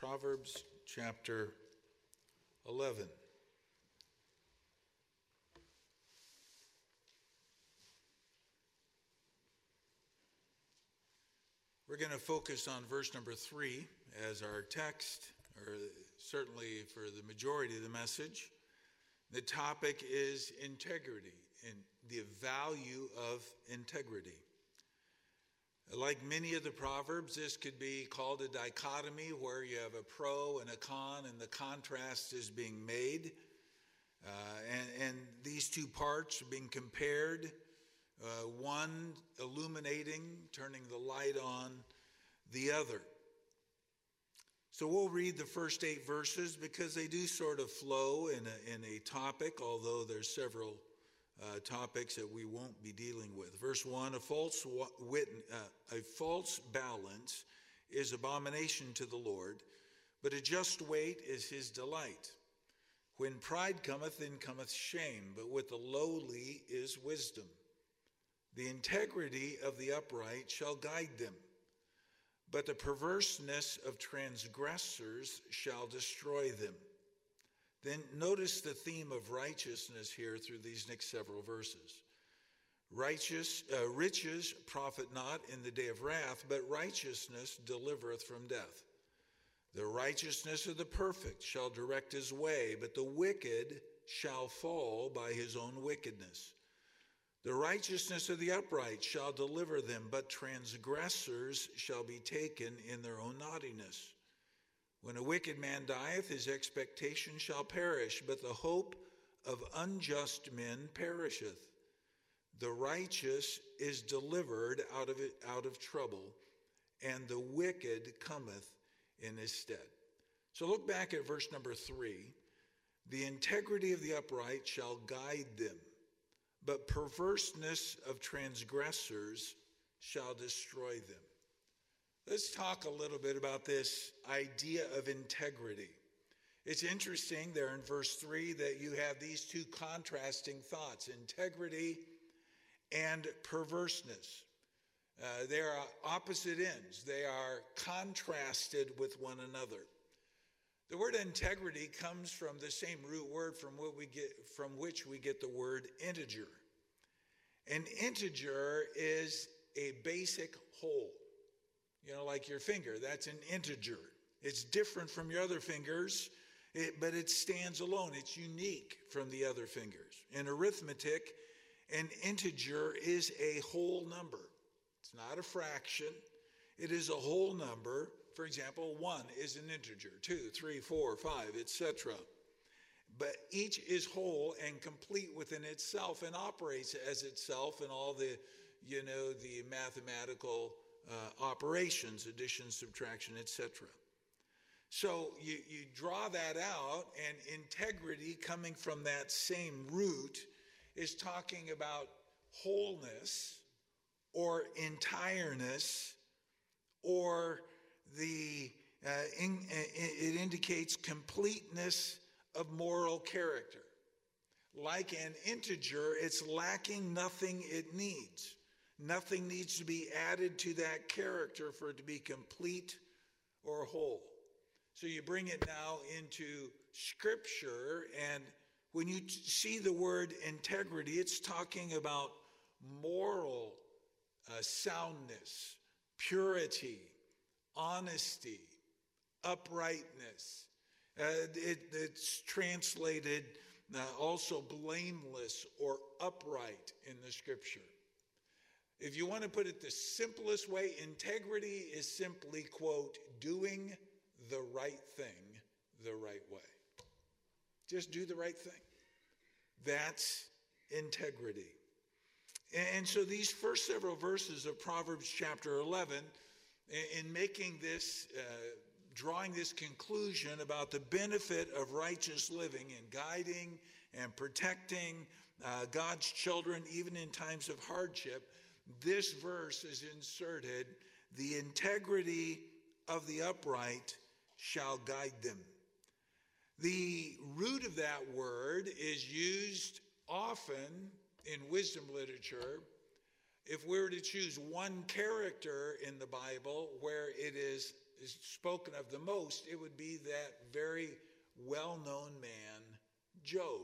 Proverbs chapter 11. We're going to focus on verse number three as our text, or certainly for the majority of the message. The topic is integrity and the value of integrity. Like many of the Proverbs, this could be called a dichotomy where you have a pro and a con, and the contrast is being made. Uh, and, and, these two parts are being compared, uh, one illuminating, turning the light on the other. So we'll read the first eight verses because they do sort of flow in a, in a topic, although there's several uh, topics that we won't be dealing with. Verse 1 A false, wit, uh, a false balance is abomination to the Lord, but a just weight is his delight. When pride cometh, then cometh shame, but with the lowly is wisdom. The integrity of the upright shall guide them, but the perverseness of transgressors shall destroy them. Then notice the theme of righteousness here through these next several verses. Righteous, uh, riches profit not in the day of wrath, but righteousness delivereth from death. The righteousness of the perfect shall direct his way, but the wicked shall fall by his own wickedness. The righteousness of the upright shall deliver them, but transgressors shall be taken in their own naughtiness. When a wicked man dieth, his expectation shall perish, but the hope of unjust men perisheth. The righteous is delivered out of it, out of trouble, and the wicked cometh in his stead. So look back at verse number three. The integrity of the upright shall guide them, but perverseness of transgressors shall destroy them. Let's talk a little bit about this idea of integrity. It's interesting there in verse 3 that you have these two contrasting thoughts integrity and perverseness. Uh, they are opposite ends, they are contrasted with one another. The word integrity comes from the same root word from, get, from which we get the word integer. An integer is a basic whole you know, like your finger. That's an integer. It's different from your other fingers, it, but it stands alone. It's unique from the other fingers. In arithmetic, an integer is a whole number. It's not a fraction, it is a whole number. For example, one is an integer, two, three, four, five, etc. But each is whole and complete within itself and operates as itself in all the, you know, the mathematical uh, operations, addition, subtraction, etc. So you, you draw that out, and integrity coming from that same root is talking about wholeness or entireness or the uh, in, it indicates completeness of moral character. Like an integer, it's lacking nothing it needs. Nothing needs to be added to that character for it to be complete or whole. So you bring it now into Scripture, and when you see the word integrity, it's talking about moral uh, soundness, purity, honesty, uprightness. Uh, it, it's translated uh, also blameless or upright in the Scripture. If you want to put it the simplest way, integrity is simply, quote, doing the right thing the right way. Just do the right thing. That's integrity. And so these first several verses of Proverbs chapter 11, in making this, uh, drawing this conclusion about the benefit of righteous living and guiding and protecting uh, God's children, even in times of hardship, this verse is inserted the integrity of the upright shall guide them. The root of that word is used often in wisdom literature. If we were to choose one character in the Bible where it is spoken of the most, it would be that very well known man, Job.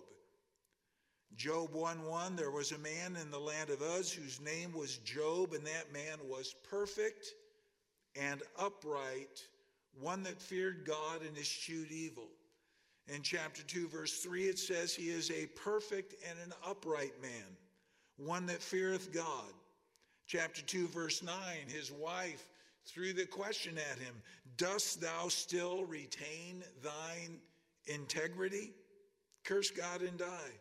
Job 1 1, there was a man in the land of Uz whose name was Job, and that man was perfect and upright, one that feared God and eschewed evil. In chapter 2, verse 3, it says, He is a perfect and an upright man, one that feareth God. Chapter 2, verse 9, his wife threw the question at him Dost thou still retain thine integrity? Curse God and die.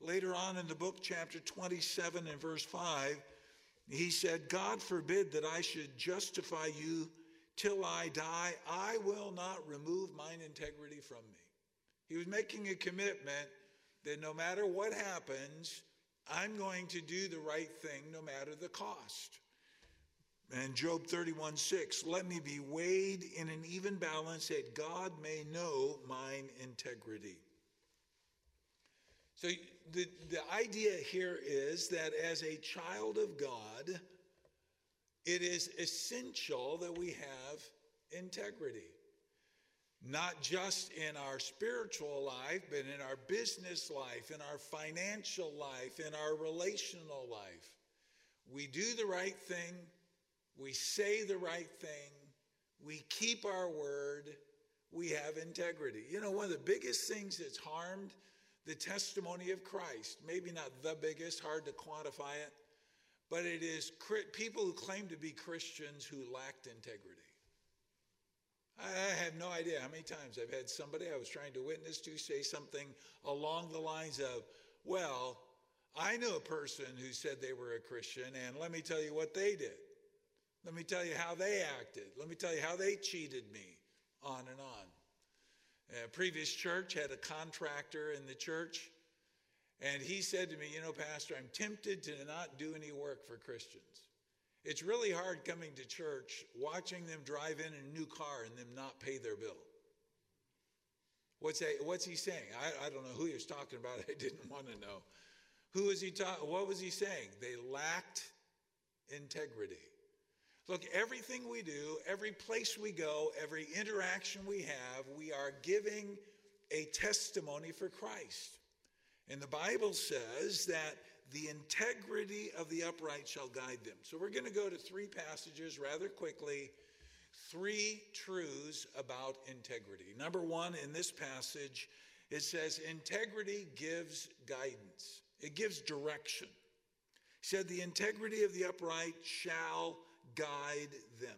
Later on in the book, chapter 27 and verse 5, he said, God forbid that I should justify you till I die. I will not remove mine integrity from me. He was making a commitment that no matter what happens, I'm going to do the right thing no matter the cost. And Job 31 6, let me be weighed in an even balance that God may know mine integrity. So the, the idea here is that as a child of God, it is essential that we have integrity. Not just in our spiritual life, but in our business life, in our financial life, in our relational life. We do the right thing we say the right thing, we keep our word, we have integrity. You know, one of the biggest things that's harmed the testimony of Christ, maybe not the biggest, hard to quantify it, but it is people who claim to be Christians who lacked integrity. I have no idea how many times I've had somebody I was trying to witness to say something along the lines of, Well, I knew a person who said they were a Christian, and let me tell you what they did. Let me tell you how they acted. Let me tell you how they cheated me, on and on. A previous church had a contractor in the church, and he said to me, You know, Pastor, I'm tempted to not do any work for Christians. It's really hard coming to church, watching them drive in a new car and them not pay their bill. What's, that, what's he saying? I, I don't know who he was talking about. I didn't want to know. Who was he talking? What was he saying? They lacked integrity. Look, everything we do, every place we go, every interaction we have, we are giving a testimony for Christ. And the Bible says that the integrity of the upright shall guide them. So we're going to go to three passages rather quickly, three truths about integrity. Number one, in this passage, it says, integrity gives guidance, it gives direction. He said, The integrity of the upright shall guide them.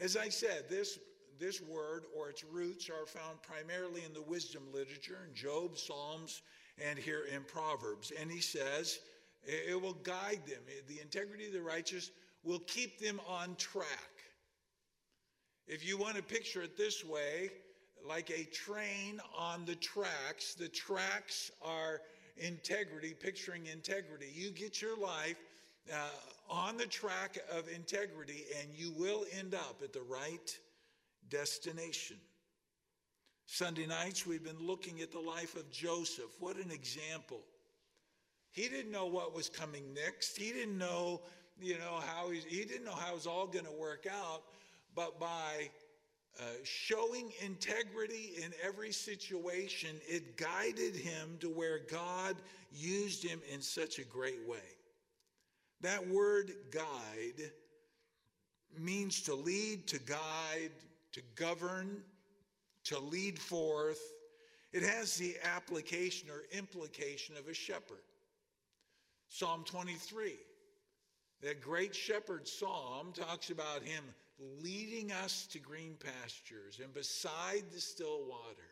As I said, this, this word or its roots are found primarily in the wisdom literature, in Job, Psalms, and here in Proverbs. And he says, it will guide them. The integrity of the righteous will keep them on track. If you want to picture it this way, like a train on the tracks, the tracks are integrity, picturing integrity. You get your life uh, on the track of integrity, and you will end up at the right destination. Sunday nights, we've been looking at the life of Joseph. What an example. He didn't know what was coming next. He didn't know, you know, how he, he didn't know how it was all going to work out. But by uh, showing integrity in every situation, it guided him to where God used him in such a great way. That word guide means to lead, to guide, to govern, to lead forth. It has the application or implication of a shepherd. Psalm 23, that great shepherd psalm, talks about him leading us to green pastures and beside the still waters.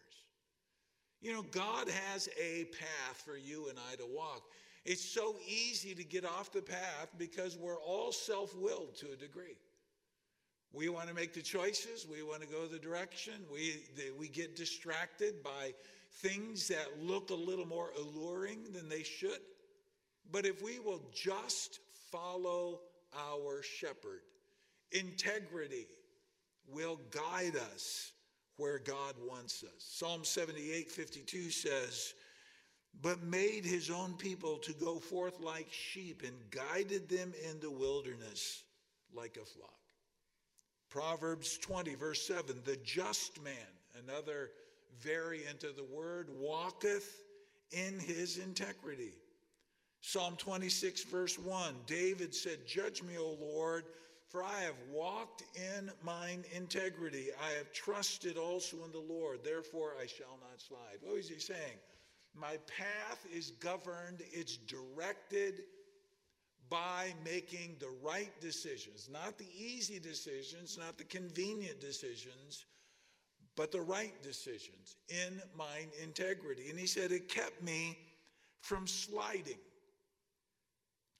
You know, God has a path for you and I to walk. It's so easy to get off the path because we're all self willed to a degree. We want to make the choices, we want to go the direction, we, we get distracted by things that look a little more alluring than they should. But if we will just follow our shepherd, integrity will guide us where God wants us. Psalm 78 52 says, but made his own people to go forth like sheep and guided them in the wilderness like a flock. Proverbs 20, verse 7 the just man, another variant of the word, walketh in his integrity. Psalm 26, verse 1 David said, Judge me, O Lord, for I have walked in mine integrity. I have trusted also in the Lord, therefore I shall not slide. What was he saying? My path is governed, it's directed by making the right decisions, not the easy decisions, not the convenient decisions, but the right decisions in mine integrity. And he said, It kept me from sliding.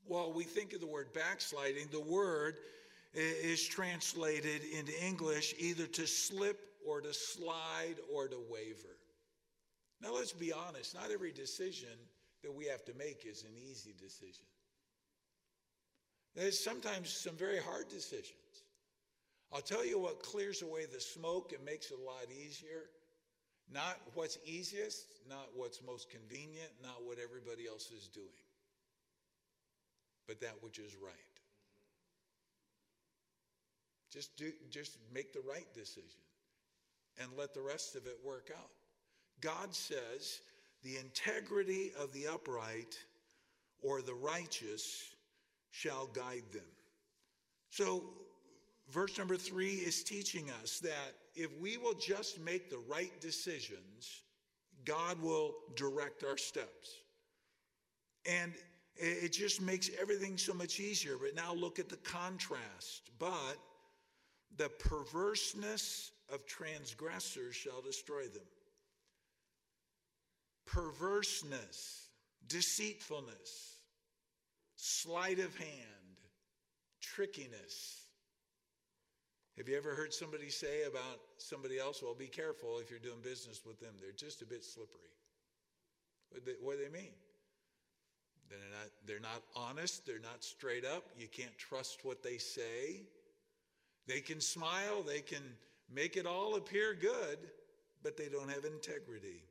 Well, we think of the word backsliding, the word is translated into English either to slip or to slide or to waver. Now, let's be honest, not every decision that we have to make is an easy decision. There's sometimes some very hard decisions. I'll tell you what clears away the smoke and makes it a lot easier. Not what's easiest, not what's most convenient, not what everybody else is doing, but that which is right. Just do just make the right decision and let the rest of it work out. God says the integrity of the upright or the righteous shall guide them. So, verse number three is teaching us that if we will just make the right decisions, God will direct our steps. And it just makes everything so much easier. But now look at the contrast. But the perverseness of transgressors shall destroy them. Perverseness, deceitfulness, sleight of hand, trickiness. Have you ever heard somebody say about somebody else, well, be careful if you're doing business with them? They're just a bit slippery. What do they, what do they mean? They're not, they're not honest, they're not straight up, you can't trust what they say. They can smile, they can make it all appear good, but they don't have integrity.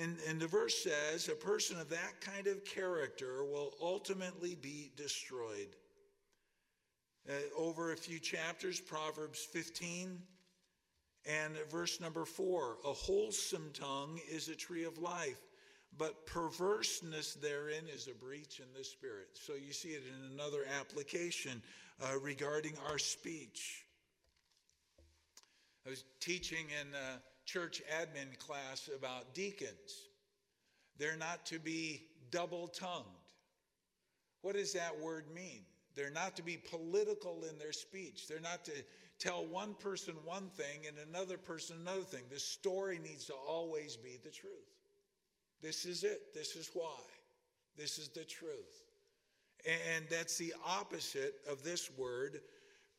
And, and the verse says a person of that kind of character will ultimately be destroyed. Uh, over a few chapters, Proverbs 15 and verse number 4 A wholesome tongue is a tree of life, but perverseness therein is a breach in the spirit. So you see it in another application uh, regarding our speech. I was teaching in. Uh, church admin class about deacons. They're not to be double tongued. What does that word mean? They're not to be political in their speech. They're not to tell one person one thing and another person another thing. The story needs to always be the truth. This is it. This is why. This is the truth. And that's the opposite of this word,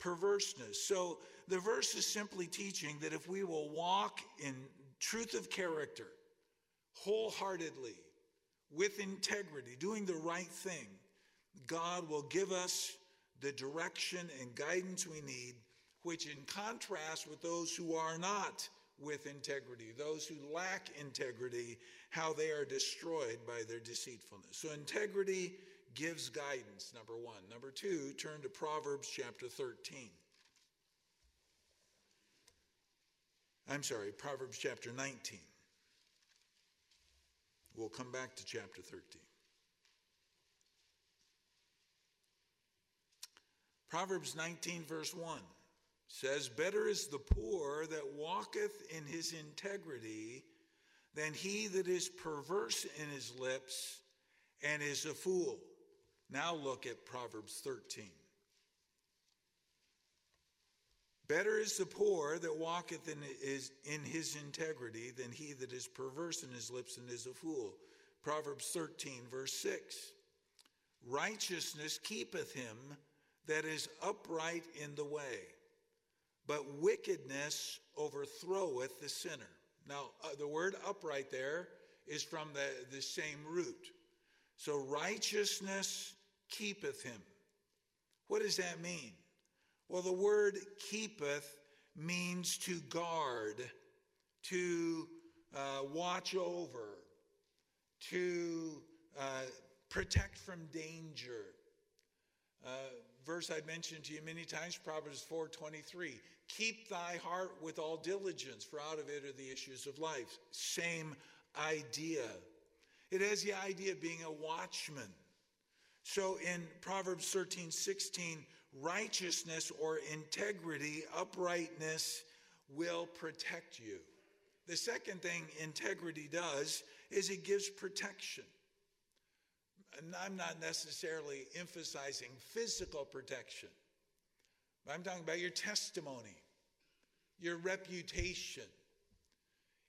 perverseness. So the verse is simply teaching that if we will walk in truth of character, wholeheartedly, with integrity, doing the right thing, God will give us the direction and guidance we need, which, in contrast with those who are not with integrity, those who lack integrity, how they are destroyed by their deceitfulness. So, integrity gives guidance, number one. Number two, turn to Proverbs chapter 13. I'm sorry, Proverbs chapter 19. We'll come back to chapter 13. Proverbs 19, verse 1 says, Better is the poor that walketh in his integrity than he that is perverse in his lips and is a fool. Now look at Proverbs 13. Better is the poor that walketh in his, in his integrity than he that is perverse in his lips and is a fool. Proverbs 13, verse 6. Righteousness keepeth him that is upright in the way, but wickedness overthroweth the sinner. Now, uh, the word upright there is from the, the same root. So, righteousness keepeth him. What does that mean? Well, the word keepeth means to guard, to uh, watch over, to uh, protect from danger. Uh, verse I mentioned to you many times, Proverbs 4:23. Keep thy heart with all diligence, for out of it are the issues of life. Same idea. It has the idea of being a watchman. So in Proverbs 13, 16, righteousness or integrity, uprightness will protect you. The second thing integrity does is it gives protection. And I'm not necessarily emphasizing physical protection, but I'm talking about your testimony, your reputation.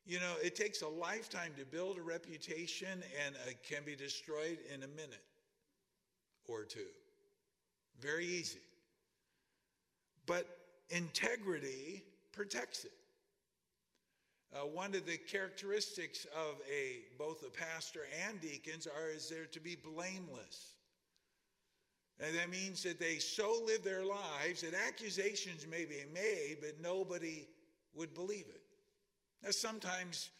You know, it takes a lifetime to build a reputation and it can be destroyed in a minute or two. Very easy. But integrity protects it. Uh, one of the characteristics of a both a pastor and deacons are is there to be blameless. And that means that they so live their lives that accusations may be made, but nobody would believe it. Now, sometimes,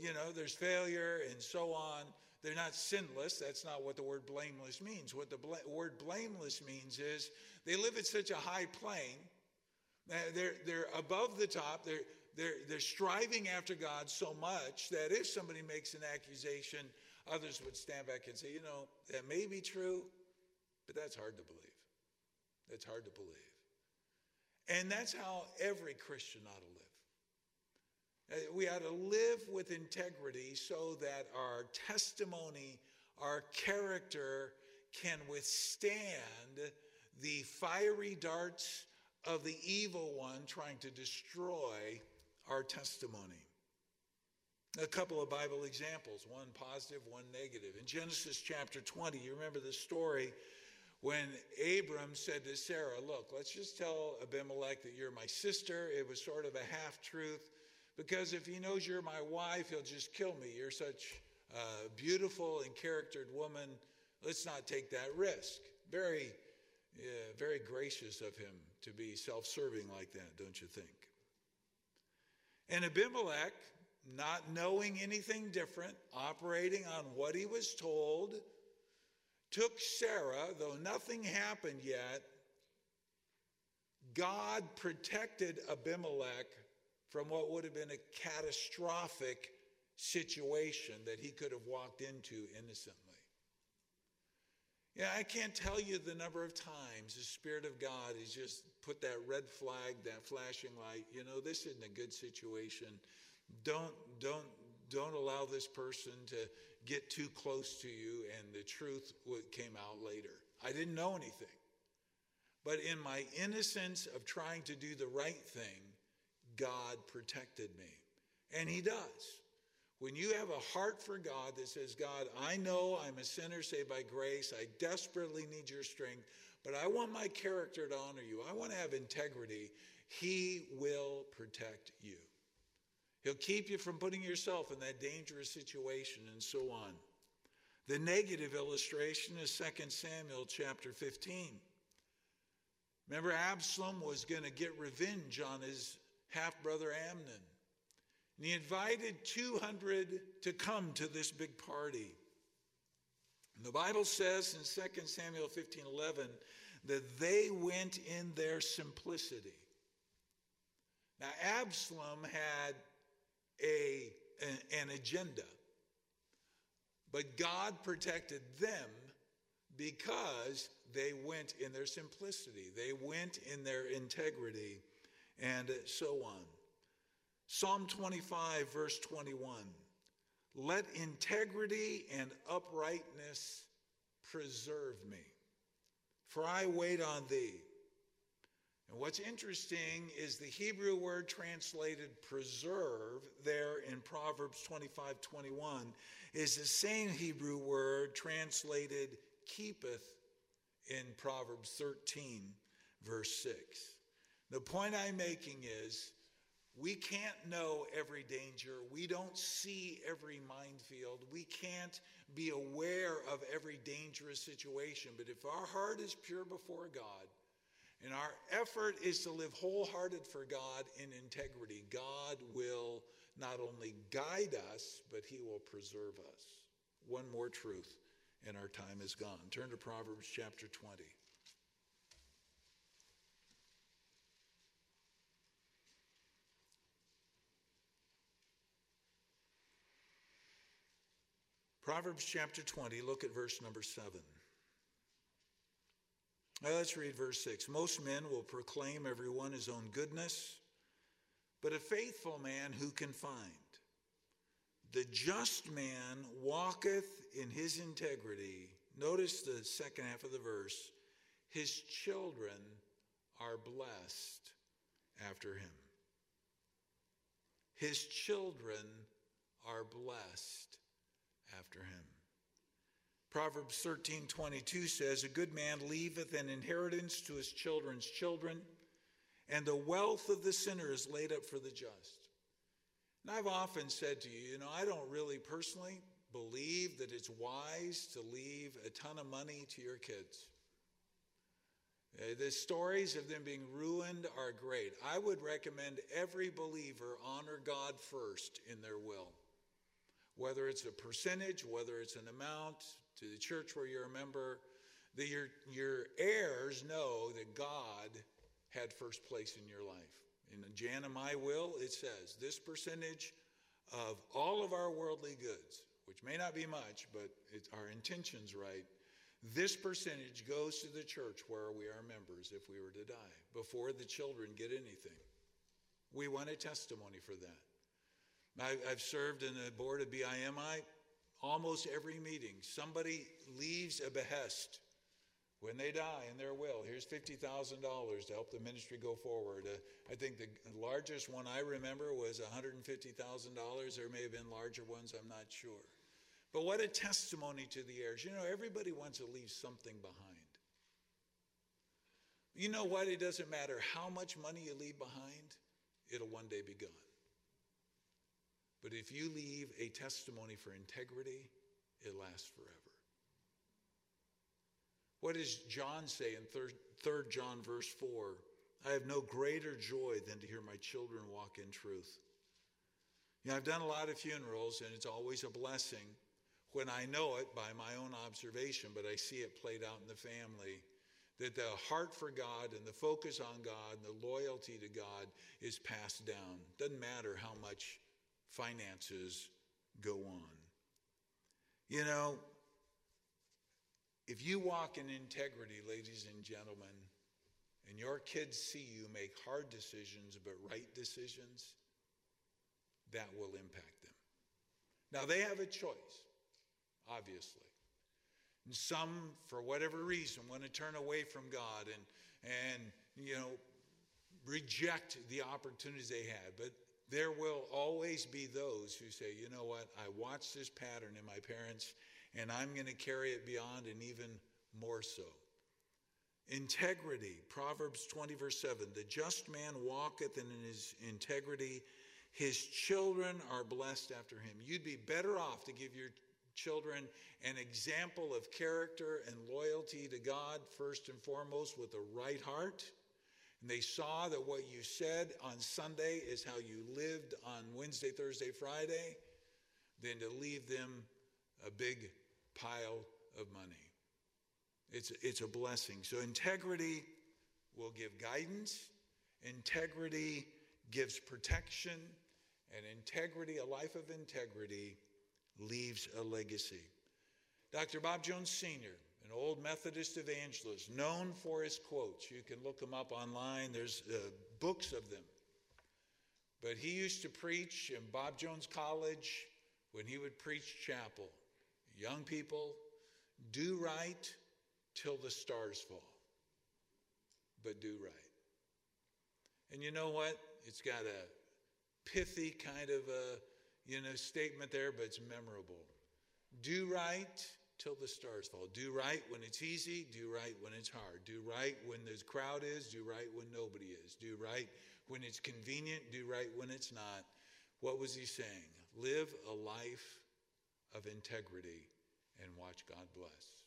you know, there's failure and so on. They're not sinless. That's not what the word blameless means. What the bla- word blameless means is they live at such a high plane. They're, they're above the top. They're, they're, they're striving after God so much that if somebody makes an accusation, others would stand back and say, you know, that may be true, but that's hard to believe. That's hard to believe. And that's how every Christian ought to live. Uh, we ought to live with integrity so that our testimony, our character can withstand the fiery darts of the evil one trying to destroy our testimony. A couple of Bible examples, one positive, one negative. In Genesis chapter 20, you remember the story when Abram said to Sarah, Look, let's just tell Abimelech that you're my sister. It was sort of a half truth because if he knows you're my wife, he'll just kill me. You're such a beautiful and charactered woman. Let's not take that risk. Very, very gracious of him to be self serving like that, don't you think? And Abimelech, not knowing anything different, operating on what he was told, took Sarah, though nothing happened yet. God protected Abimelech from what would have been a catastrophic situation that he could have walked into innocently. Yeah, I can't tell you the number of times the Spirit of God has just put that red flag, that flashing light. You know, this isn't a good situation. Don't, don't, don't allow this person to get too close to you, and the truth came out later. I didn't know anything. But in my innocence of trying to do the right thing, God protected me. And He does. When you have a heart for God that says, God, I know I'm a sinner saved by grace, I desperately need your strength, but I want my character to honor you, I want to have integrity, He will protect you. He'll keep you from putting yourself in that dangerous situation and so on. The negative illustration is 2 Samuel chapter 15. Remember, Absalom was going to get revenge on his half brother Amnon. And he invited 200 to come to this big party. And the Bible says in 2 Samuel 15 11 that they went in their simplicity. Now, Absalom had a, an, an agenda, but God protected them because they went in their simplicity, they went in their integrity, and so on. Psalm 25, verse 21. Let integrity and uprightness preserve me, for I wait on thee. And what's interesting is the Hebrew word translated preserve there in Proverbs 25 21 is the same Hebrew word translated keepeth in Proverbs 13, verse 6. The point I'm making is we can't know every danger. We don't see every minefield. We can't be aware of every dangerous situation. But if our heart is pure before God and our effort is to live wholehearted for God in integrity, God will not only guide us, but He will preserve us. One more truth, and our time is gone. Turn to Proverbs chapter 20. Proverbs chapter 20, look at verse number 7. Now let's read verse 6. Most men will proclaim everyone his own goodness, but a faithful man who can find? The just man walketh in his integrity. Notice the second half of the verse. His children are blessed after him. His children are blessed after him. Proverbs 13 22 says, A good man leaveth an inheritance to his children's children, and the wealth of the sinner is laid up for the just. And I've often said to you, you know, I don't really personally believe that it's wise to leave a ton of money to your kids. Uh, the stories of them being ruined are great. I would recommend every believer honor God first in their will. Whether it's a percentage, whether it's an amount to the church where you're a member, that your, your heirs know that God had first place in your life. In the Jan and my will, it says this percentage of all of our worldly goods, which may not be much, but our intention's right, this percentage goes to the church where we are members if we were to die, before the children get anything. We want a testimony for that. I've served in the board of BIMI almost every meeting. Somebody leaves a behest when they die in their will. Here's $50,000 to help the ministry go forward. Uh, I think the largest one I remember was $150,000. There may have been larger ones, I'm not sure. But what a testimony to the heirs. You know, everybody wants to leave something behind. You know what? It doesn't matter how much money you leave behind, it'll one day be gone. But if you leave a testimony for integrity, it lasts forever. What does John say in 3 John verse 4? I have no greater joy than to hear my children walk in truth. You know, I've done a lot of funerals, and it's always a blessing when I know it by my own observation, but I see it played out in the family, that the heart for God and the focus on God and the loyalty to God is passed down. Doesn't matter how much finances go on. You know, if you walk in integrity, ladies and gentlemen, and your kids see you make hard decisions but right decisions, that will impact them. Now, they have a choice obviously. And some, for whatever reason, want to turn away from God and, and you know, reject the opportunities they had. But there will always be those who say, you know what, I watched this pattern in my parents, and I'm going to carry it beyond and even more so. Integrity, Proverbs 20, verse 7 The just man walketh in his integrity, his children are blessed after him. You'd be better off to give your children an example of character and loyalty to God, first and foremost, with a right heart. And they saw that what you said on Sunday is how you lived on Wednesday, Thursday, Friday, than to leave them a big pile of money. It's, it's a blessing. So, integrity will give guidance, integrity gives protection, and integrity, a life of integrity, leaves a legacy. Dr. Bob Jones Sr., old Methodist evangelist, known for his quotes. You can look them up online, there's uh, books of them. But he used to preach in Bob Jones College when he would preach chapel. Young people, do right till the stars fall, but do right. And you know what? It's got a pithy kind of a you know, statement there, but it's memorable. Do right till the stars fall. Do right when it's easy, do right when it's hard. Do right when the crowd is, do right when nobody is. Do right when it's convenient, do right when it's not. What was he saying? Live a life of integrity and watch God bless.